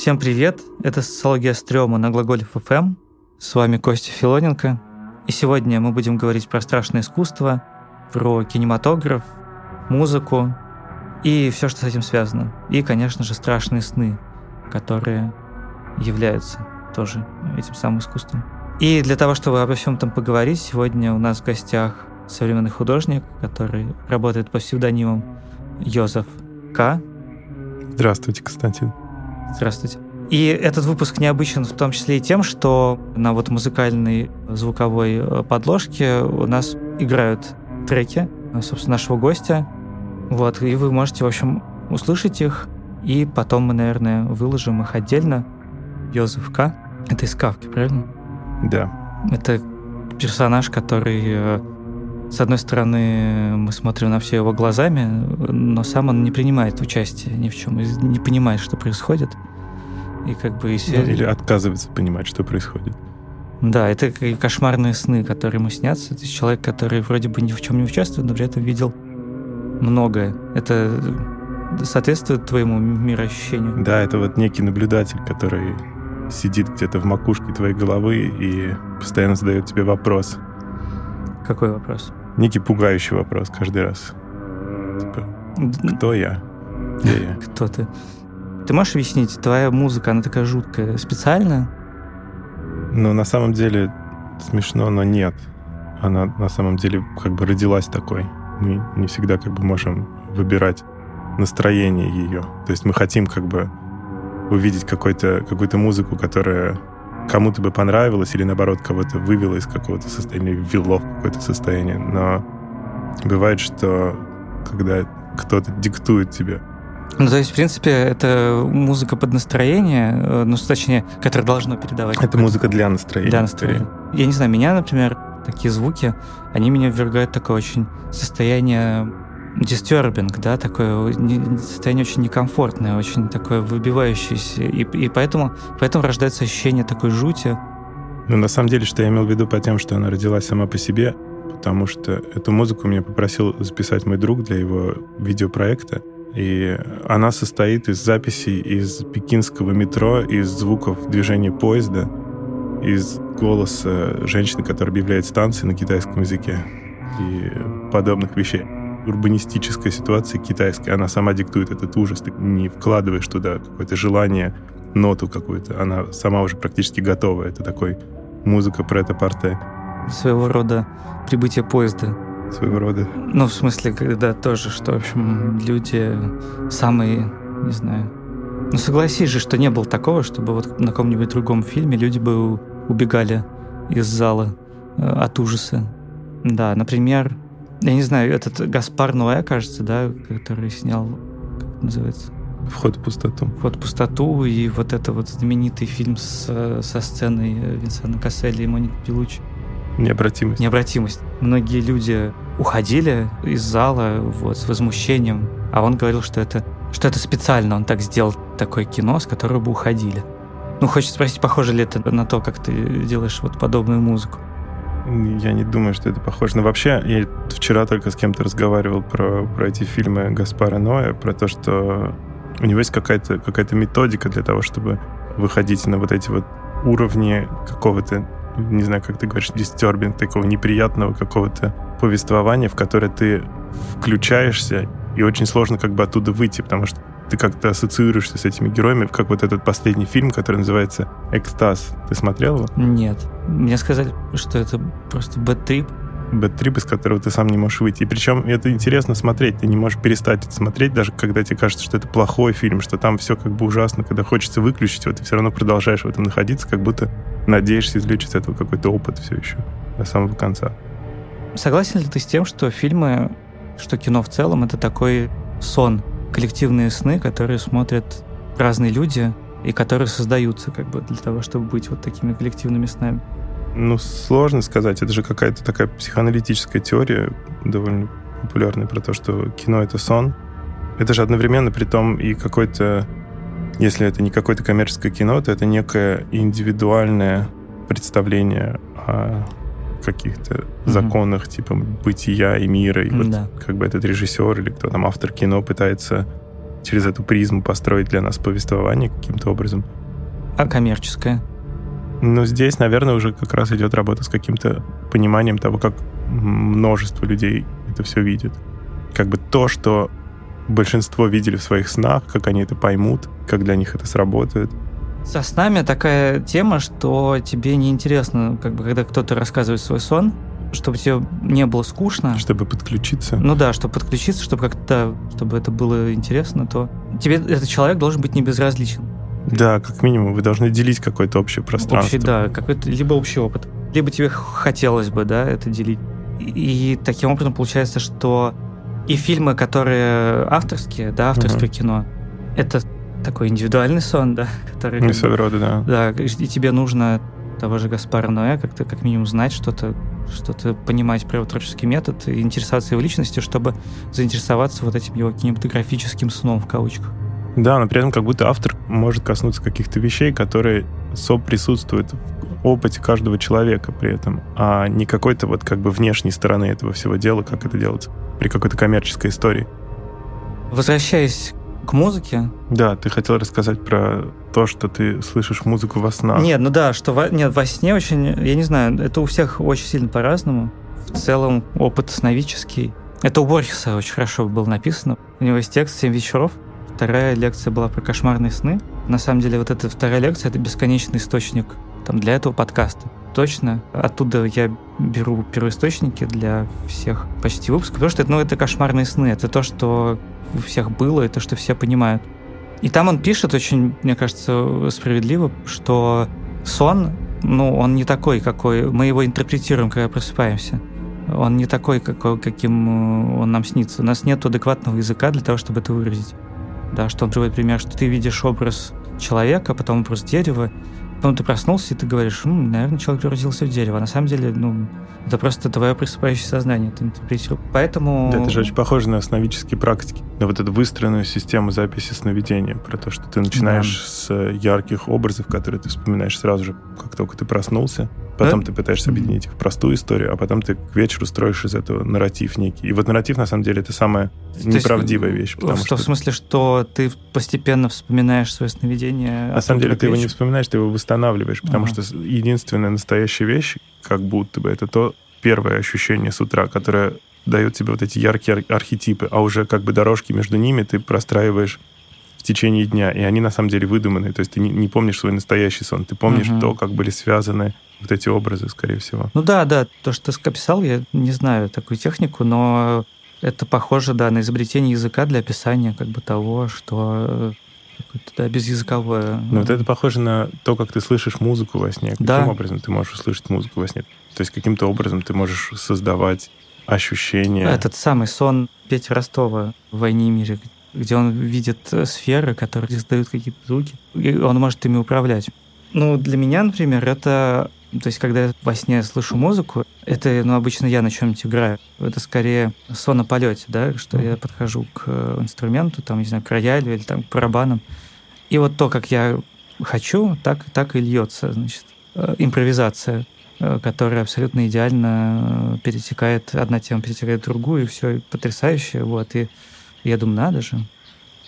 Всем привет! Это «Социология стрёма» на глаголе ФМ. С вами Костя Филоненко. И сегодня мы будем говорить про страшное искусство, про кинематограф, музыку и все, что с этим связано. И, конечно же, страшные сны, которые являются тоже этим самым искусством. И для того, чтобы обо всем этом поговорить, сегодня у нас в гостях современный художник, который работает по псевдонимам Йозеф К. Здравствуйте, Константин. Здравствуйте. И этот выпуск необычен в том числе и тем, что на вот музыкальной звуковой э, подложке у нас играют треки, э, собственно, нашего гостя. Вот, и вы можете, в общем, услышать их, и потом мы, наверное, выложим их отдельно. Йозеф К. Это из Кавки, правильно? Да. Это персонаж, который э, с одной стороны, мы смотрим на все его глазами, но сам он не принимает участия ни в чем, не понимает, что происходит. И как бы... Если... Ну, или отказывается понимать, что происходит. Да, это кошмарные сны, которые ему снятся. Это человек, который вроде бы ни в чем не участвует, но при этом видел многое. Это соответствует твоему мироощущению? Да, это вот некий наблюдатель, который сидит где-то в макушке твоей головы и постоянно задает тебе вопрос. Какой вопрос? Некий пугающий вопрос каждый раз. Типа, кто я? Где я? Кто ты? Ты можешь объяснить, твоя музыка, она такая жуткая, специально? Ну, на самом деле смешно, но нет. Она на самом деле как бы родилась такой. Мы не всегда как бы можем выбирать настроение ее. То есть мы хотим как бы увидеть какую-то какую музыку, которая кому-то бы понравилось или, наоборот, кого-то вывело из какого-то состояния, ввело в какое-то состояние. Но бывает, что когда кто-то диктует тебе ну, то есть, в принципе, это музыка под настроение, э, ну, точнее, которая должна передавать. Это музыка для настроения. Для настроения. Я не знаю, меня, например, такие звуки, они меня ввергают в такое очень состояние дистербинг, да, такое состояние очень некомфортное, очень такое выбивающееся, и, и поэтому, поэтому рождается ощущение такой жути. Ну, на самом деле, что я имел в виду по тем, что она родилась сама по себе, потому что эту музыку мне попросил записать мой друг для его видеопроекта, и она состоит из записей из пекинского метро, из звуков движения поезда, из голоса женщины, которая объявляет станции на китайском языке и подобных вещей урбанистическая ситуация китайская, она сама диктует этот ужас. Ты не вкладываешь туда какое-то желание, ноту какую-то. Она сама уже практически готова. Это такой музыка прета парте. Своего рода прибытие поезда. Своего рода. Ну, в смысле, когда тоже, что, в общем, люди самые, не знаю... Ну, согласись же, что не было такого, чтобы вот на каком-нибудь другом фильме люди бы убегали из зала э, от ужаса. Да, например, я не знаю, этот Гаспар Ноэ, кажется, да, который снял, как называется? «Вход в пустоту». «Вход в пустоту» и вот это вот знаменитый фильм с, со сценой Винсана Касселя и Моники Пилучи. Необратимость. Необратимость. Многие люди уходили из зала вот, с возмущением, а он говорил, что это, что это специально он так сделал такое кино, с которого бы уходили. Ну, хочется спросить, похоже ли это на то, как ты делаешь вот подобную музыку? Я не думаю, что это похоже. Но вообще, я вчера только с кем-то разговаривал про, про эти фильмы Гаспара Ноя, про то, что у него есть какая-то какая методика для того, чтобы выходить на вот эти вот уровни какого-то, не знаю, как ты говоришь, disturbing, такого неприятного какого-то повествования, в которое ты включаешься, и очень сложно как бы оттуда выйти, потому что ты как-то ассоциируешься с этими героями, как вот этот последний фильм, который называется «Экстаз». Ты смотрел его? Нет. Мне сказали, что это просто bad trip. Bad trip, из которого ты сам не можешь выйти. И причем это интересно смотреть. Ты не можешь перестать это смотреть, даже когда тебе кажется, что это плохой фильм, что там все как бы ужасно. Когда хочется выключить, вот ты все равно продолжаешь в этом находиться, как будто надеешься извлечь из этого какой-то опыт все еще до самого конца. Согласен ли ты с тем, что фильмы, что кино в целом, это такой сон, коллективные сны, которые смотрят разные люди и которые создаются как бы для того, чтобы быть вот такими коллективными снами? Ну, сложно сказать. Это же какая-то такая психоаналитическая теория, довольно популярная, про то, что кино — это сон. Это же одновременно при том и какой-то... Если это не какое-то коммерческое кино, то это некое индивидуальное представление о каких-то mm-hmm. законах типа бытия и мира. И вот да. как бы этот режиссер или кто там автор кино пытается через эту призму построить для нас повествование каким-то образом. А коммерческое? Ну, здесь, наверное, уже как раз идет работа с каким-то пониманием того, как множество людей это все видит. Как бы то, что большинство видели в своих снах, как они это поймут, как для них это сработает. Со снами такая тема, что тебе неинтересно, как бы, когда кто-то рассказывает свой сон, чтобы тебе не было скучно. Чтобы подключиться. Ну да, чтобы подключиться, чтобы как-то, чтобы это было интересно, то тебе этот человек должен быть не безразличен. Да, как минимум, вы должны делить какое-то общее пространство. Общий, да, какой-то либо общий опыт, либо тебе хотелось бы, да, это делить. И, и таким образом получается, что и фильмы, которые авторские, да, авторское угу. кино, это такой индивидуальный сон, да, который... Не своего рода, да. Да, и тебе нужно того же Гаспара Ноэ как-то как минимум знать что-то, что-то понимать про его творческий метод и интересоваться его личностью, чтобы заинтересоваться вот этим его кинематографическим сном в кавычках. Да, но при этом как будто автор может коснуться каких-то вещей, которые соприсутствуют в опыте каждого человека при этом, а не какой-то вот как бы внешней стороны этого всего дела, как это делается при какой-то коммерческой истории. Возвращаясь к музыке. Да, ты хотел рассказать про то, что ты слышишь музыку во снах. Нет, ну да, что во, нет, во сне очень, я не знаю, это у всех очень сильно по-разному. В целом опыт сновидческий. Это у Борхеса очень хорошо было написано. У него есть текст «Семь вечеров», Вторая лекция была про кошмарные сны. На самом деле, вот эта вторая лекция — это бесконечный источник там, для этого подкаста. Точно. Оттуда я беру первоисточники для всех почти выпусков, потому что ну, это кошмарные сны. Это то, что у всех было, это что все понимают. И там он пишет очень, мне кажется, справедливо, что сон, ну, он не такой, какой... Мы его интерпретируем, когда просыпаемся. Он не такой, какой, каким он нам снится. У нас нет адекватного языка для того, чтобы это выразить да, что он приводит пример, что ты видишь образ человека, потом образ дерева, потом ты проснулся, и ты говоришь, М, наверное, человек превратился в дерево. А на самом деле, ну, это просто твое просыпающее сознание, ты. Поэтому... Да, это же очень похоже на сновидческие практики, на вот эту выстроенную систему записи сновидения, про то, что ты начинаешь да. с ярких образов, которые ты вспоминаешь сразу же, как только ты проснулся, Потом да? ты пытаешься объединить их в простую историю, а потом ты к вечеру строишь из этого нарратив некий. И вот нарратив, на самом деле, это самая То неправдивая есть, вещь. Потому в, что... в смысле, что ты постепенно вспоминаешь свое сновидение? На самом деле, ты его не вспоминаешь, ты его восстанавливаешь, потому ага. что единственная настоящая вещь, как будто бы, это то первое ощущение с утра, которое дает тебе вот эти яркие архетипы, а уже как бы дорожки между ними ты простраиваешь в течение дня, и они на самом деле выдуманы. То есть ты не, не помнишь свой настоящий сон, ты помнишь угу. то, как были связаны вот эти образы, скорее всего. Ну да, да, то, что ты описал, я не знаю такую технику, но это похоже, да, на изобретение языка для описания как бы того, что какое-то да, безязыковое. Ну вот это похоже на то, как ты слышишь музыку во сне. Каким да. образом ты можешь услышать музыку во сне? То есть каким-то образом ты можешь создавать ощущения. Этот самый сон Пети Ростова в «Войне и мире», где он видит сферы, которые издают какие-то звуки, и он может ими управлять. Ну, для меня, например, это то есть, когда я во сне слышу музыку, это, ну, обычно я на чем-нибудь играю. Это скорее сон на полете, да, что я подхожу к э, инструменту, там, не знаю, к роялю или там к барабанам. И вот то, как я хочу, так, так и льется, значит, э, импровизация, э, которая абсолютно идеально перетекает, одна тема перетекает в другую, и все потрясающе, вот, и я думаю, надо же,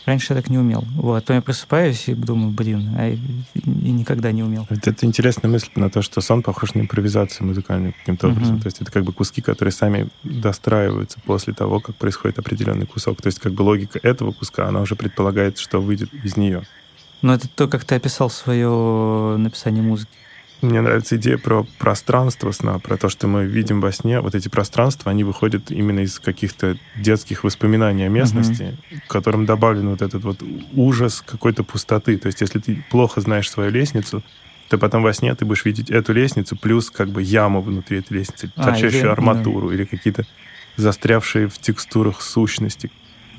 Раньше я так не умел. Вот. Потом я просыпаюсь и думаю, блин, а и, и никогда не умел. Это, это интересная мысль на то, что сон похож на импровизацию музыкальную каким-то uh-huh. образом. То есть это как бы куски, которые сами достраиваются после того, как происходит определенный кусок. То есть как бы логика этого куска, она уже предполагает, что выйдет из нее. Но это то, как ты описал свое написание музыки. Мне нравится идея про пространство сна, про то, что мы видим во сне. Вот эти пространства, они выходят именно из каких-то детских воспоминаний о местности, mm-hmm. которым добавлен вот этот вот ужас какой-то пустоты. То есть если ты плохо знаешь свою лестницу, то потом во сне ты будешь видеть эту лестницу плюс как бы яму внутри этой лестницы, а, торчащую или, арматуру да. или какие-то застрявшие в текстурах сущности.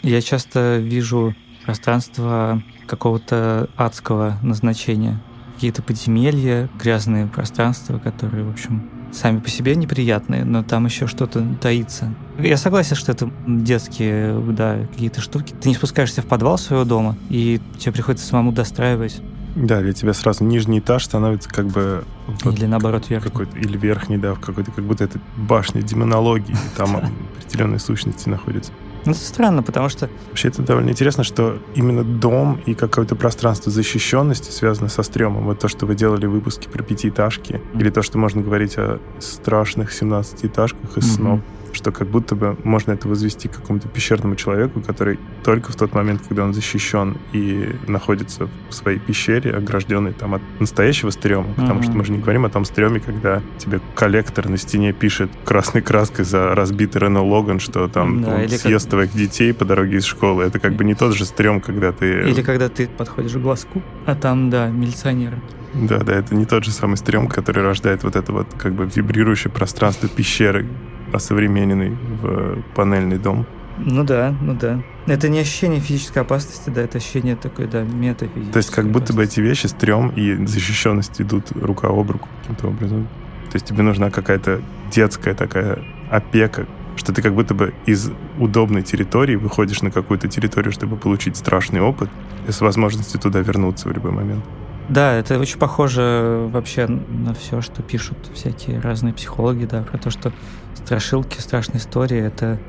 Я часто вижу пространство какого-то адского назначения какие-то подземелья, грязные пространства, которые, в общем, сами по себе неприятные, но там еще что-то таится. Я согласен, что это детские, да, какие-то штуки. Ты не спускаешься в подвал своего дома, и тебе приходится самому достраивать. Да, для тебя сразу нижний этаж становится как бы... Вот или наоборот верхний. Какой-то, или верхний, да, в какой-то, как будто это башня демонологии, там определенные сущности находятся. Ну, это странно, потому что... Вообще это довольно интересно, что именно дом и какое-то пространство защищенности связано со стрёмом. Вот то, что вы делали выпуски про пятиэтажки, mm-hmm. или то, что можно говорить о страшных 17-этажках из mm-hmm. снов что как будто бы можно это возвести к какому-то пещерному человеку, который только в тот момент, когда он защищен и находится в своей пещере, огражденный там от настоящего стрёма, mm-hmm. потому что мы же не говорим о том стреме, когда тебе коллектор на стене пишет красной краской за разбитый Рено Логан, что там да, он съест как... твоих детей по дороге из школы. Это как бы не тот же стрём, когда ты... Или когда ты подходишь к глазку, а там, да, милиционеры. Да, да, это не тот же самый стрём, который рождает вот это вот как бы вибрирующее пространство пещеры, осовремененный в панельный дом. Ну да, ну да. Это не ощущение физической опасности, да, это ощущение такой, да, метафизической То есть как будто бы эти вещи, стрём и защищенность идут рука об руку каким-то образом. То есть тебе нужна какая-то детская такая опека, что ты как будто бы из удобной территории выходишь на какую-то территорию, чтобы получить страшный опыт и с возможностью туда вернуться в любой момент. Да, это очень похоже вообще на все, что пишут всякие разные психологи, да, про то, что страшилки, страшные истории — это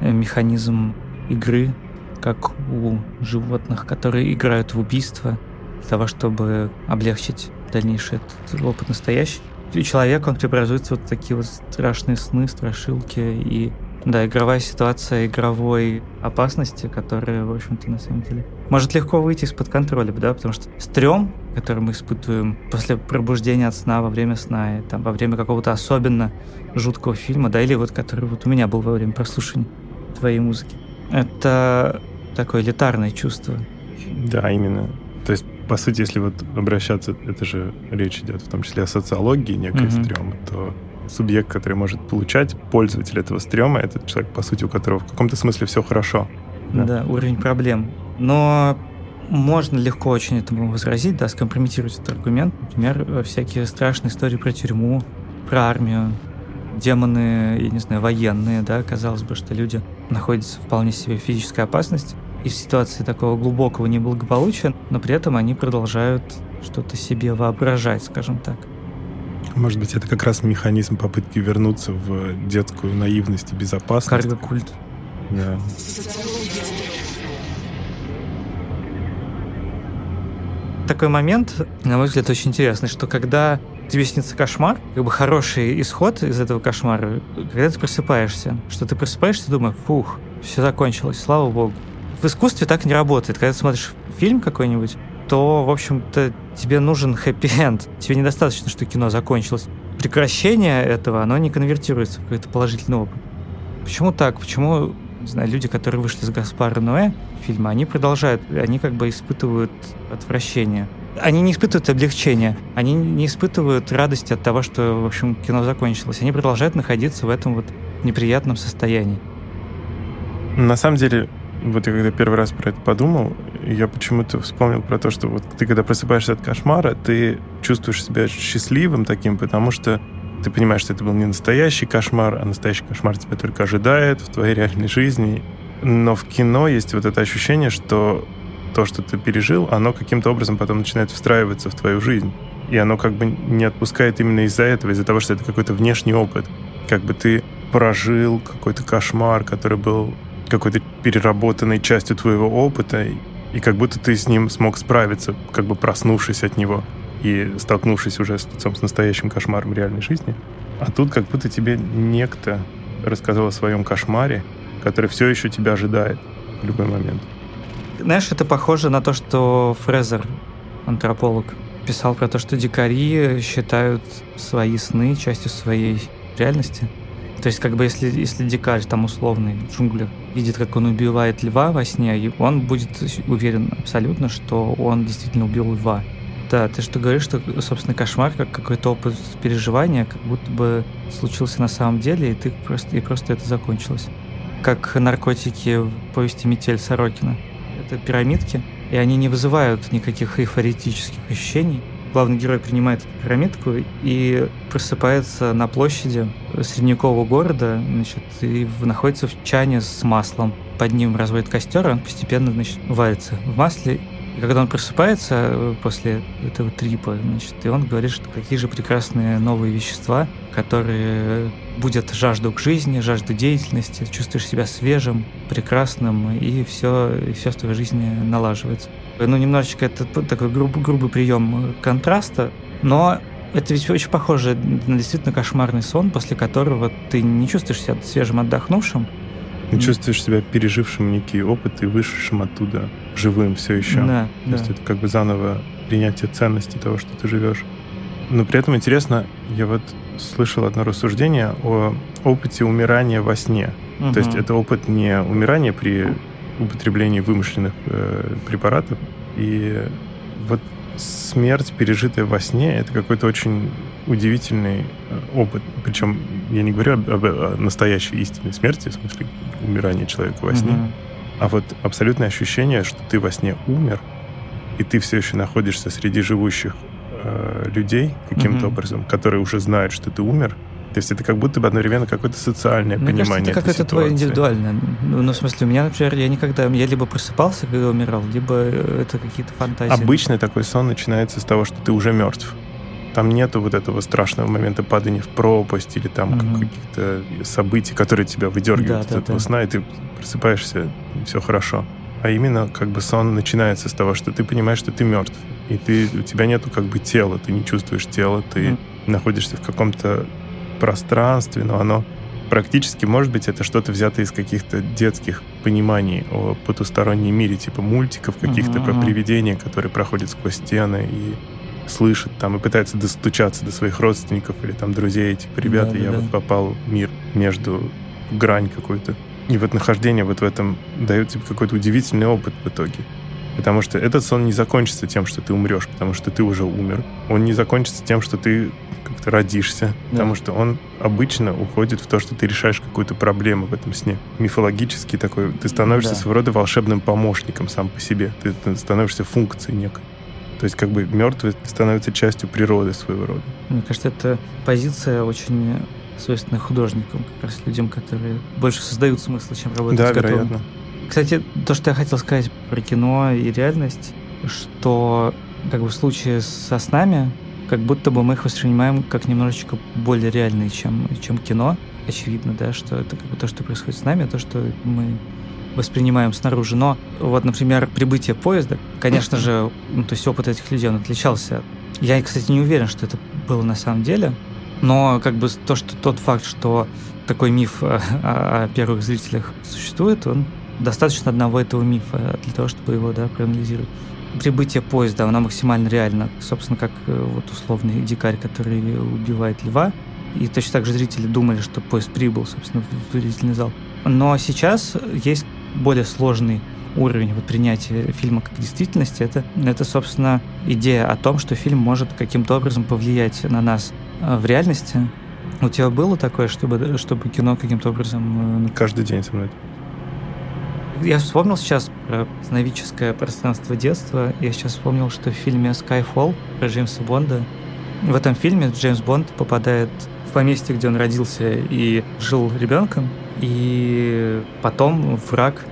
э, механизм игры, как у животных, которые играют в убийство для того, чтобы облегчить дальнейший этот опыт настоящий. И человек, он преобразуется в вот такие вот страшные сны, страшилки и да, игровая ситуация игровой опасности, которая, в общем-то, на самом деле может легко выйти из-под контроля, да, потому что стрём, который мы испытываем после пробуждения от сна, во время сна, и там, во время какого-то особенно жуткого фильма, да, или вот который вот у меня был во время прослушивания твоей музыки, это такое элитарное чувство. Да, именно. То есть, по сути, если вот обращаться, это же речь идет в том числе о социологии некой mm-hmm. стрёма, то субъект, который может получать, пользователь этого стрёма, этот человек, по сути, у которого в каком-то смысле все хорошо. Да, да уровень проблем. Но можно легко очень этому возразить, да, скомпрометировать этот аргумент. Например, всякие страшные истории про тюрьму, про армию, демоны, я не знаю, военные, да, казалось бы, что люди находятся в вполне себе физической опасности и в ситуации такого глубокого неблагополучия, но при этом они продолжают что-то себе воображать, скажем так. Может быть, это как раз механизм попытки вернуться в детскую наивность и безопасность. Карго-культ. Да. Такой момент, на мой взгляд, очень интересный, что когда тебе снится кошмар, как бы хороший исход из этого кошмара, когда ты просыпаешься, что ты просыпаешься и думаешь, фух, все закончилось, слава богу. В искусстве так не работает. Когда ты смотришь фильм какой-нибудь, то, в общем-то, тебе нужен хэппи-энд. Тебе недостаточно, что кино закончилось. Прекращение этого, оно не конвертируется в какой-то положительный опыт. Почему так? Почему, не знаю, люди, которые вышли из Гаспара Ноэ фильма, они продолжают, они как бы испытывают отвращение. Они не испытывают облегчения, они не испытывают радости от того, что, в общем, кино закончилось. Они продолжают находиться в этом вот неприятном состоянии. На самом деле, вот я когда первый раз про это подумал, я почему-то вспомнил про то, что вот ты когда просыпаешься от кошмара, ты чувствуешь себя счастливым таким, потому что ты понимаешь, что это был не настоящий кошмар, а настоящий кошмар тебя только ожидает в твоей реальной жизни. Но в кино есть вот это ощущение, что то, что ты пережил, оно каким-то образом потом начинает встраиваться в твою жизнь. И оно как бы не отпускает именно из-за этого, из-за того, что это какой-то внешний опыт. Как бы ты прожил какой-то кошмар, который был какой-то переработанной частью твоего опыта, и как будто ты с ним смог справиться, как бы проснувшись от него и столкнувшись уже с, с настоящим кошмаром реальной жизни. А тут как будто тебе некто рассказал о своем кошмаре, который все еще тебя ожидает в любой момент. Знаешь, это похоже на то, что Фрезер, антрополог, писал про то, что дикари считают свои сны частью своей реальности. То есть, как бы, если, если дикарь, там, условный, в видит, как он убивает льва во сне, и он будет уверен абсолютно, что он действительно убил льва. Да, ты что говоришь, что, собственно, кошмар, как какой-то опыт переживания, как будто бы случился на самом деле, и ты просто, и просто это закончилось. Как наркотики в повести «Метель» Сорокина. Это пирамидки, и они не вызывают никаких эйфоретических ощущений, главный герой принимает эту пирамидку и просыпается на площади средневекового города, значит, и находится в чане с маслом. Под ним разводит костер, и он постепенно, значит, варится в масле И когда он просыпается э, после этого трипа, значит, и он говорит, что какие же прекрасные новые вещества, которые будет жажду к жизни, жажду деятельности, чувствуешь себя свежим, прекрасным, и все, и все в твоей жизни налаживается. Ну, немножечко это такой грубый, грубый прием контраста, но это ведь очень похоже на действительно кошмарный сон, после которого ты не чувствуешь себя свежим отдохнувшим, ты чувствуешь себя пережившим некий опыт и вышедшим оттуда живым все еще. Да, То да. есть это как бы заново принятие ценности того, что ты живешь. Но при этом интересно, я вот слышал одно рассуждение о опыте умирания во сне. Угу. То есть это опыт не умирания при употреблении вымышленных э, препаратов. И вот смерть, пережитая во сне, это какой-то очень удивительный э, опыт. Причем я не говорю об, об, о настоящей истинной смерти, в смысле умирания человека во сне, mm-hmm. а вот абсолютное ощущение, что ты во сне умер, и ты все еще находишься среди живущих э, людей каким-то mm-hmm. образом, которые уже знают, что ты умер. То есть это как будто бы одновременно какое-то социальное Мне понимание. Кажется, это как это твое индивидуальное. Ну, ну, в смысле, у меня, например, я никогда... Я либо просыпался, когда умирал, либо это какие-то фантазии. Обычный такой сон начинается с того, что ты уже мертв. Там нету вот этого страшного момента падания в пропасть или там угу. каких-то событий, которые тебя выдергивают да, да, этого да. сна, и ты просыпаешься, и все хорошо. А именно как бы сон начинается с того, что ты понимаешь, что ты мертв. И ты, у тебя нету как бы тела, ты не чувствуешь тела, ты mm. находишься в каком-то пространстве, но оно практически, может быть, это что-то взято из каких-то детских пониманий о потустороннем мире, типа мультиков каких-то mm-hmm. про привидения, которые проходят сквозь стены и слышит там и пытается достучаться до своих родственников или там друзей, типа, ребята, да, я да. вот попал в мир между грань какой-то. И вот нахождение вот в этом дает тебе какой-то удивительный опыт в итоге. Потому что этот сон не закончится тем, что ты умрешь, потому что ты уже умер. Он не закончится тем, что ты как-то родишься, да. потому что он обычно уходит в то, что ты решаешь какую-то проблему в этом сне. Мифологический такой. Ты становишься да. своего рода волшебным помощником сам по себе. Ты, ты становишься функцией некой. То есть как бы мертвый становится частью природы своего рода. Мне кажется, это позиция очень свойственная художникам, как раз людям, которые больше создают смысл, чем работают да, с готовым. вероятно. Кстати, то, что я хотел сказать про кино и реальность, что как бы в случае со снами, как будто бы мы их воспринимаем как немножечко более реальные, чем, чем кино. Очевидно, да, что это как бы то, что происходит с нами, то, что мы воспринимаем снаружи. Но вот, например, прибытие поезда, конечно же, ну, то есть опыт этих людей, он отличался. Я, кстати, не уверен, что это было на самом деле, но как бы то, что тот факт, что такой миф о, о первых зрителях существует, он достаточно одного этого мифа для того, чтобы его да, проанализировать. Прибытие поезда, оно максимально реально. Собственно, как э, вот условный дикарь, который убивает льва. И точно так же зрители думали, что поезд прибыл, собственно, в зрительный зал. Но сейчас есть более сложный уровень вот принятия фильма как действительности, это, это, собственно, идея о том, что фильм может каким-то образом повлиять на нас э, в реальности. У тебя было такое, чтобы, чтобы кино каким-то образом... Э, Каждый день со мной. Я вспомнил сейчас про сновидческое пространство детства. Я сейчас вспомнил, что в фильме Skyfall про Джеймса Бонда в этом фильме Джеймс Бонд попадает в поместье, где он родился и жил ребенком, и потом враг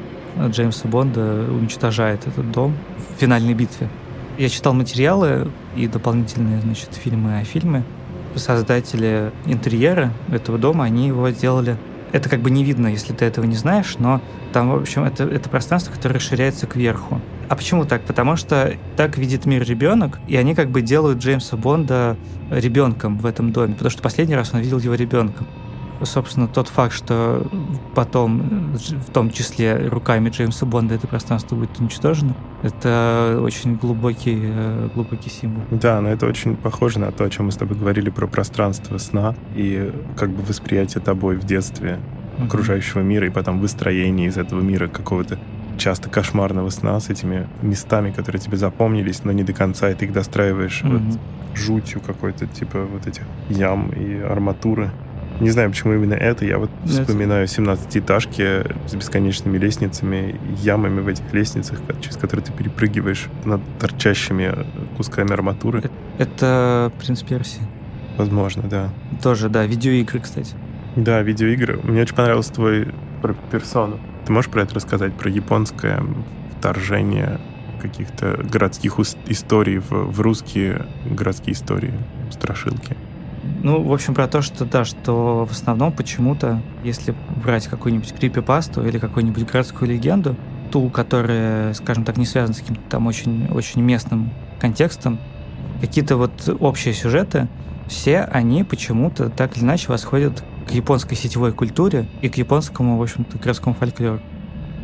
Джеймса Бонда уничтожает этот дом в финальной битве. Я читал материалы и дополнительные, значит, фильмы о фильме. Создатели интерьера этого дома, они его сделали это как бы не видно, если ты этого не знаешь, но там, в общем, это, это пространство, которое расширяется кверху. А почему так? Потому что так видит мир ребенок, и они как бы делают Джеймса Бонда ребенком в этом доме, потому что последний раз он видел его ребенком собственно, тот факт, что потом, в том числе руками Джеймса Бонда, это пространство будет уничтожено, это очень глубокий, э, глубокий символ. Да, но это очень похоже на то, о чем мы с тобой говорили про пространство сна и как бы восприятие тобой в детстве mm-hmm. окружающего мира и потом выстроение из этого мира какого-то часто кошмарного сна с этими местами, которые тебе запомнились, но не до конца, и ты их достраиваешь mm-hmm. вот жутью какой-то, типа вот этих ям и арматуры. Не знаю, почему именно это. Я вот это... вспоминаю 17-этажки с бесконечными лестницами, ямами в этих лестницах, через которые ты перепрыгиваешь над торчащими кусками арматуры. Это «Принц Перси». Возможно, да. Тоже, да. Видеоигры, кстати. Да, видеоигры. Мне очень понравился твой про персону. Ты можешь про это рассказать? Про японское вторжение каких-то городских историй в, в русские городские истории, страшилки. Ну, в общем, про то, что да, что в основном почему-то, если брать какую-нибудь крипипасту или какую-нибудь городскую легенду, ту, которая, скажем так, не связана с каким-то там очень, очень местным контекстом, какие-то вот общие сюжеты, все они почему-то так или иначе восходят к японской сетевой культуре и к японскому, в общем-то, городскому фольклору.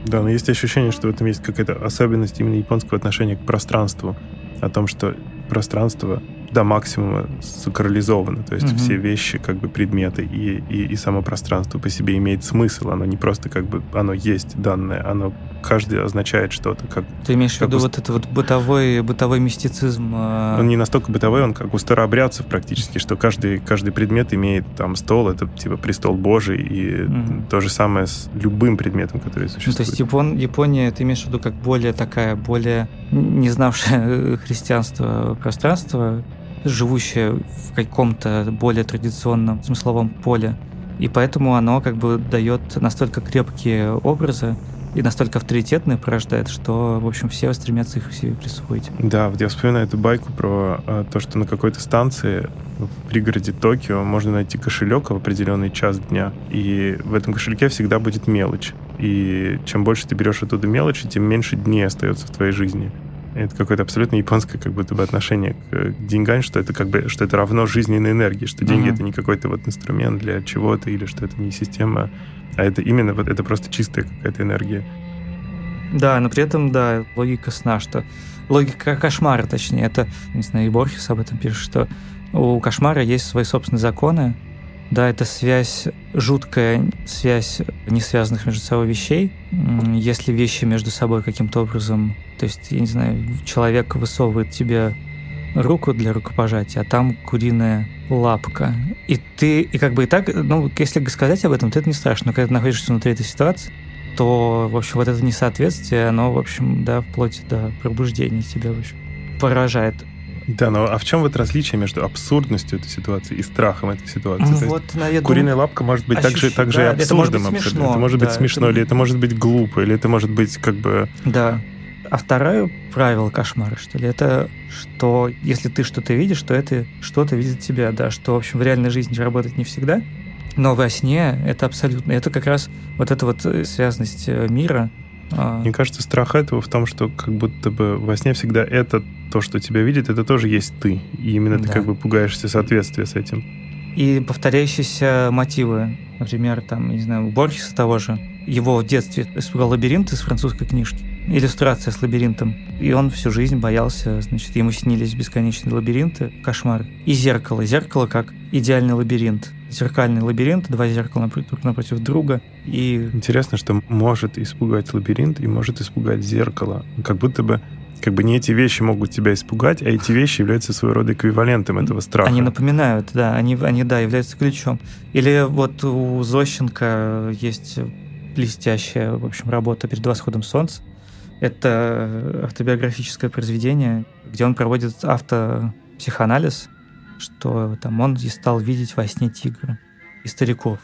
Да, но есть ощущение, что в этом есть какая-то особенность именно японского отношения к пространству, о том, что пространство до максимума сакрализовано. То есть угу. все вещи, как бы предметы и, и, и само пространство по себе имеет смысл. Оно не просто как бы, оно есть данное, оно каждый означает что-то. Как, Ты имеешь в виду у... вот это вот бытовой, бытовой мистицизм? Э, он не настолько бытовой, он как у старообрядцев практически, что каждый, каждый предмет имеет там стол, это типа престол Божий, и угу. то же самое с любым предметом, который существует. Ну, то есть Япон, Япония, ты имеешь в виду как более такая, более не знавшая христианство пространство, живущее в каком-то более традиционном смысловом поле. И поэтому оно как бы дает настолько крепкие образы и настолько авторитетные порождает, что, в общем, все стремятся их себе присвоить. Да, вот я вспоминаю эту байку про а, то, что на какой-то станции в пригороде Токио можно найти кошелек в определенный час дня, и в этом кошельке всегда будет мелочь. И чем больше ты берешь оттуда мелочи, тем меньше дней остается в твоей жизни. Это какое-то абсолютно японское как будто бы отношение к, к деньгам, что это как бы что это равно жизненной энергии, что деньги mm-hmm. это не какой-то вот инструмент для чего-то или что это не система, а это именно вот это просто чистая какая-то энергия. Да, но при этом, да, логика сна, что логика кошмара, точнее, это, не знаю, и Борхес об этом пишет, что у кошмара есть свои собственные законы, да, это связь, жуткая связь не связанных между собой вещей. Если вещи между собой каким-то образом, то есть, я не знаю, человек высовывает тебе руку для рукопожатия, а там куриная лапка. И ты, и как бы и так, ну, если сказать об этом, то это не страшно. Но когда ты находишься внутри этой ситуации, то, в общем, вот это несоответствие, оно, в общем, да, вплоть до пробуждения тебя, в общем, поражает. Да, но а в чем вот различие между абсурдностью этой ситуации и страхом этой ситуации? Ну, вот, наверное, куриная лапка может быть ощущ... также, также да, и абсурдным это может быть. Смешно, это может да, быть смешно, это... или это может быть глупо, или это может быть как бы... Да. А второе правило кошмара, что ли, это что если ты что-то видишь, то это что-то видит тебя, да, что, в общем, в реальной жизни работает не всегда, но во сне это абсолютно, это как раз вот эта вот э, связанность э, мира, а. Мне кажется, страх этого в том, что как будто бы во сне всегда это то, что тебя видит, это тоже есть ты. И именно да. ты как бы пугаешься соответствия с этим. И повторяющиеся мотивы. Например, там, не знаю, у Борхеса того же. Его в детстве испугал лабиринт из французской книжки. Иллюстрация с лабиринтом. И он всю жизнь боялся, значит, ему снились бесконечные лабиринты, кошмар. И зеркало. Зеркало как идеальный лабиринт зеркальный лабиринт, два зеркала друг напротив друга. И... Интересно, что может испугать лабиринт и может испугать зеркало. Как будто бы как бы не эти вещи могут тебя испугать, а эти вещи являются своего рода эквивалентом этого страха. Они напоминают, да, они, они да, являются ключом. Или вот у Зощенко есть блестящая, в общем, работа «Перед восходом солнца». Это автобиографическое произведение, где он проводит автопсихоанализ, что там он и стал видеть во сне тигра и стариков.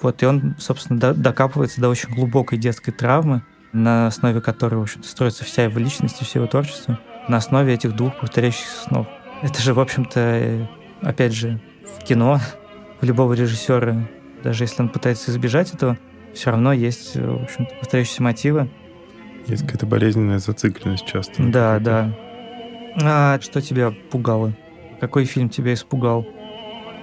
Вот, и он, собственно, докапывается до очень глубокой детской травмы, на основе которой, в общем-то, строится вся его личность и все его творчество, на основе этих двух повторяющихся снов. Это же, в общем-то, опять же, в кино у любого режиссера, даже если он пытается избежать этого, все равно есть, в общем-то, повторяющиеся мотивы. Есть какая-то болезненная зацикленность часто. Да, да. А что тебя пугало? Какой фильм тебя испугал?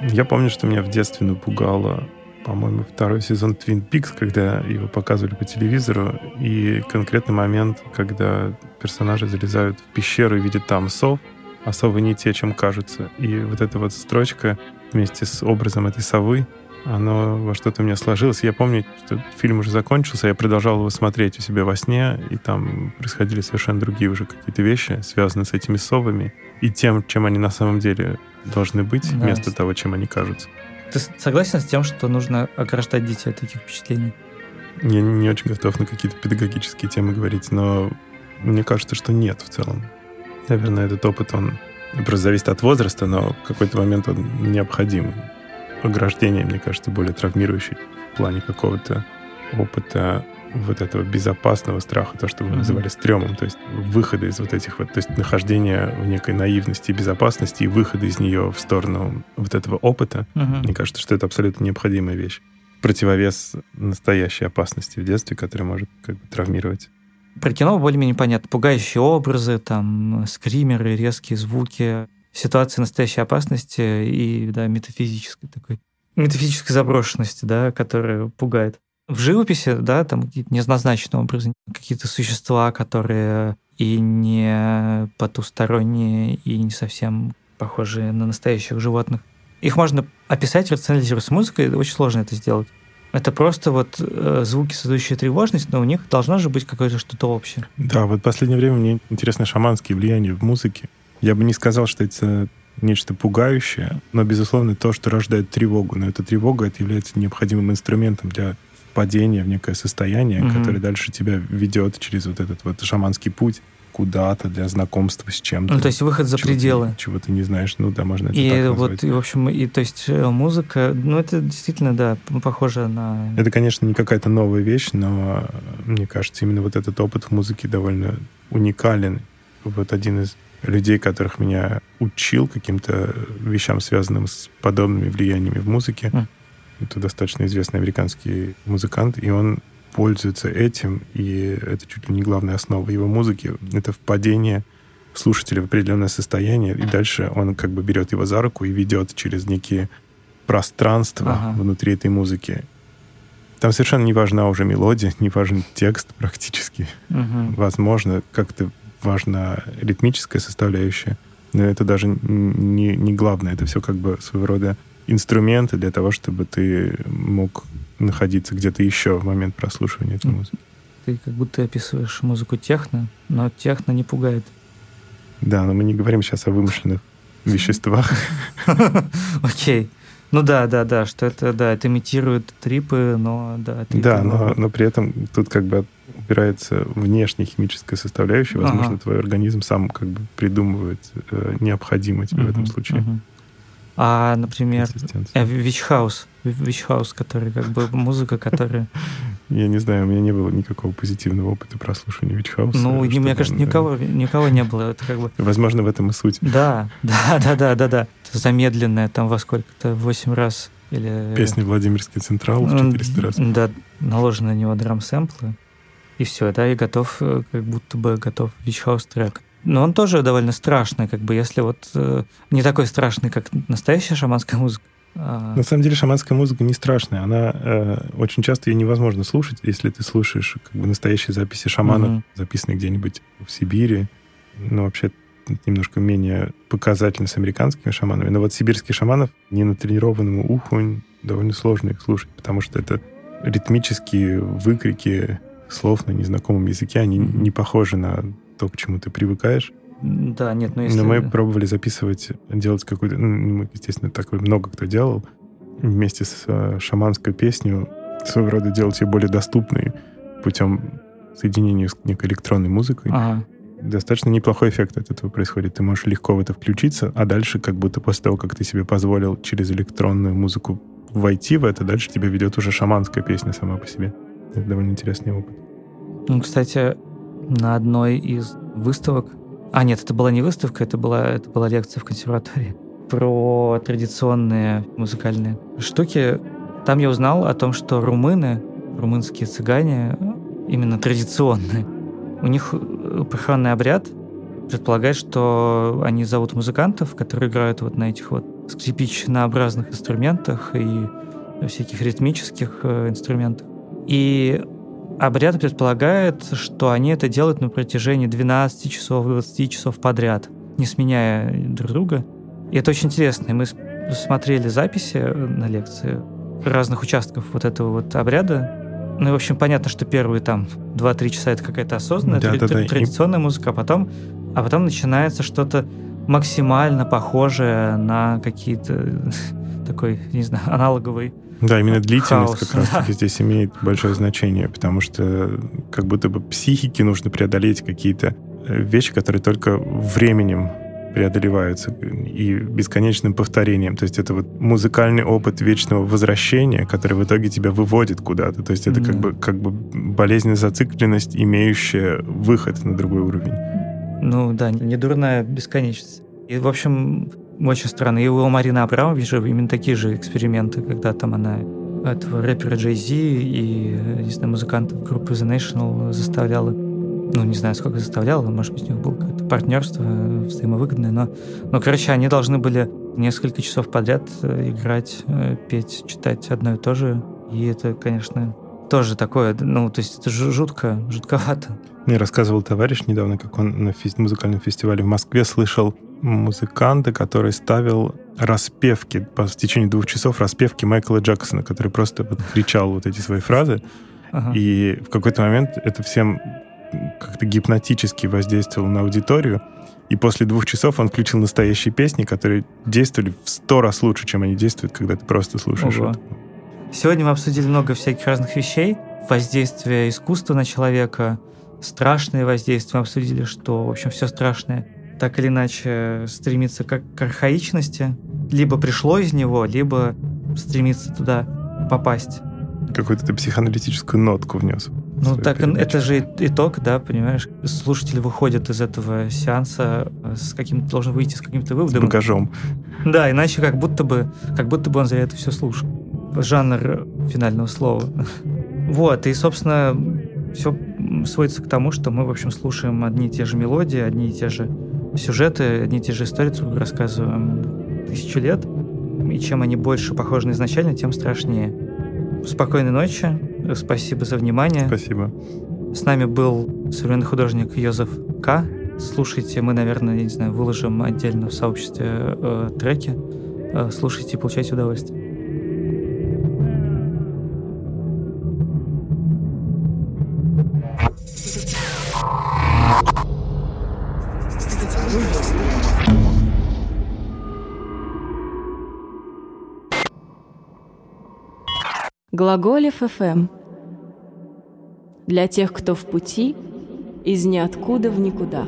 Я помню, что меня в детстве напугало, по-моему, второй сезон Twin Peaks, когда его показывали по телевизору, и конкретный момент, когда персонажи залезают в пещеру и видят там сов, а совы не те, чем кажутся. И вот эта вот строчка вместе с образом этой совы, оно во что-то у меня сложилось. Я помню, что фильм уже закончился, я продолжал его смотреть у себя во сне, и там происходили совершенно другие уже какие-то вещи, связанные с этими совами и тем, чем они на самом деле должны быть, да. вместо того, чем они кажутся. Ты согласен с тем, что нужно ограждать детей от таких впечатлений? Я не очень готов на какие-то педагогические темы говорить, но мне кажется, что нет в целом. Наверное, этот опыт, он просто зависит от возраста, но в какой-то момент он необходим ограждение, мне кажется, более травмирующий в плане какого-то опыта вот этого безопасного страха, то, что mm-hmm. называли стрёмом, то есть выхода из вот этих вот, то есть нахождения в некой наивности и безопасности и выхода из нее в сторону вот этого опыта. Mm-hmm. Мне кажется, что это абсолютно необходимая вещь. Противовес настоящей опасности в детстве, которая может как бы травмировать. Про кино более-менее понятно. Пугающие образы, там, скримеры, резкие звуки, ситуации настоящей опасности и, да, метафизической такой метафизической заброшенности, да, которая пугает в живописи, да, там какие-то неоднозначные образы, какие-то существа, которые и не потусторонние, и не совсем похожие на настоящих животных. Их можно описать, рационализировать с музыкой, очень сложно это сделать. Это просто вот э, звуки, создающие тревожность, но у них должно же быть какое-то что-то общее. Да, вот в последнее время мне интересно шаманские влияния в музыке. Я бы не сказал, что это нечто пугающее, но, безусловно, то, что рождает тревогу. Но эта тревога это является необходимым инструментом для падение в некое состояние, mm-hmm. которое дальше тебя ведет через вот этот вот шаманский путь куда-то для знакомства с чем-то. Ну, то есть выход за чего пределы. Ты, чего ты не знаешь, ну да, можно это и так вот, назвать. И, в общем, и то есть э, музыка, ну, это действительно, да, похоже на... Это, конечно, не какая-то новая вещь, но мне кажется, именно вот этот опыт в музыке довольно уникален. Вот один из людей, которых меня учил каким-то вещам, связанным с подобными влияниями в музыке, mm это достаточно известный американский музыкант, и он пользуется этим, и это чуть ли не главная основа его музыки. Это впадение слушателя в определенное состояние, и дальше он как бы берет его за руку и ведет через некие пространства ага. внутри этой музыки. Там совершенно не важна уже мелодия, не важен текст практически. Угу. Возможно, как-то важна ритмическая составляющая, но это даже не, не главное. Это все как бы своего рода инструменты для того, чтобы ты мог находиться где-то еще в момент прослушивания этой музыки. Ты как будто описываешь музыку техно, но техно не пугает. Да, но мы не говорим сейчас о вымышленных веществах. Окей. Ну да, да, да, что это, да, это имитирует трипы, но да. Трипы, да, но, но при этом тут как бы упирается внешняя химическая составляющая. Возможно, ага. твой организм сам как бы придумывает э, необходимое тебе угу, в этом случае. Угу. А, например, Вичхаус, Вичхаус, который как бы музыка, которая... Я не знаю, у меня не было никакого позитивного опыта прослушивания Вичхауса. Ну, мне кажется, никого, никого не было. Это как бы... Возможно, в этом и суть. Да, да, да, да, да, да. Замедленная там во сколько-то, восемь раз или... Песня Владимирский Централ в 400 раз. Да, наложены на него drum-сэмплы, и все, да, и готов, э, как будто бы готов Вичхаус трек. Но он тоже довольно страшный, как бы, если вот э, не такой страшный, как настоящая шаманская музыка. А... На самом деле шаманская музыка не страшная. Она э, очень часто ее невозможно слушать, если ты слушаешь как бы настоящие записи шаманов, угу. записанные где-нибудь в Сибири. Ну, вообще немножко менее показательно с американскими шаманами. Но вот сибирских шаманов не натренированному уху довольно сложно их слушать, потому что это ритмические выкрики слов на незнакомом языке, они не похожи на то, к чему ты привыкаешь. Да, нет, но если... Но мы пробовали записывать, делать какую-то... Ну, естественно, так много кто делал. Вместе с э, шаманской песней своего рода делать ее более доступной путем соединения с некой электронной музыкой. Ага. Достаточно неплохой эффект от этого происходит. Ты можешь легко в это включиться, а дальше, как будто после того, как ты себе позволил через электронную музыку войти в это, дальше тебя ведет уже шаманская песня сама по себе. Это довольно интересный опыт. Ну, кстати, на одной из выставок. А, нет, это была не выставка, это была, это была лекция в консерватории про традиционные музыкальные штуки. Там я узнал о том, что румыны, румынские цыгане, именно традиционные, у них похоронный обряд предполагает, что они зовут музыкантов, которые играют вот на этих вот скрипичнообразных инструментах и всяких ритмических э, инструментах. И Обряд предполагает, что они это делают на протяжении 12 часов, 20 часов подряд, не сменяя друг друга. И это очень интересно. И мы смотрели записи на лекции разных участков вот этого вот обряда. Ну в общем, понятно, что первые там 2-3 часа это какая-то осознанная, да, тр- да, да. традиционная музыка, а потом, а потом начинается что-то максимально похожее на какие-то такой, не знаю, аналоговый да, именно длительность Хаос, как раз-таки да. здесь имеет большое значение, потому что как будто бы психике нужно преодолеть какие-то э, вещи, которые только временем преодолеваются и бесконечным повторением. То есть это вот музыкальный опыт вечного возвращения, который в итоге тебя выводит куда-то. То есть это mm. как бы как бы болезненная зацикленность, имеющая выход на другой уровень. Ну да, не дурная бесконечность. И, в общем, очень странно. И у Марины Абрамовой же именно такие же эксперименты, когда там она этого рэпера Джей Зи и, не знаю, музыкантов группы The National заставляла ну, не знаю, сколько заставляла, может быть, у них было какое-то партнерство взаимовыгодное, но, но, короче, они должны были несколько часов подряд э, играть, э, петь, читать одно и то же, и это, конечно, тоже такое, ну, то есть это жутко, жутковато. Мне рассказывал товарищ недавно, как он на фест- музыкальном фестивале в Москве слышал музыканта, который ставил распевки, в течение двух часов распевки Майкла Джексона, который просто вот кричал вот эти свои фразы. Ага. И в какой-то момент это всем как-то гипнотически воздействовал на аудиторию. И после двух часов он включил настоящие песни, которые действовали в сто раз лучше, чем они действуют, когда ты просто слушаешь Ого. это. Сегодня мы обсудили много всяких разных вещей. Воздействие искусства на человека, страшные воздействия. Мы обсудили, что, в общем, все страшное так или иначе стремится к, к архаичности. Либо пришло из него, либо стремится туда попасть. Какую-то ты психоаналитическую нотку внес. Ну, так передачу. это же итог, да, понимаешь? Слушатель выходит из этого сеанса с каким-то, должен выйти с каким-то выводом. С багажом. Да, иначе как будто бы, как будто бы он за это все слушал. Жанр финального слова. Вот, и, собственно, все сводится к тому, что мы, в общем, слушаем одни и те же мелодии, одни и те же сюжеты, одни и те же истории друг рассказываем тысячу лет. И чем они больше похожи на изначально, тем страшнее. Спокойной ночи. Спасибо за внимание. Спасибо. С нами был современный художник Йозеф К. Слушайте, мы, наверное, не знаю, выложим отдельно в сообществе э, треки. Э, слушайте и получайте удовольствие. Глаголев ФМ. Для тех, кто в пути, из ниоткуда в никуда.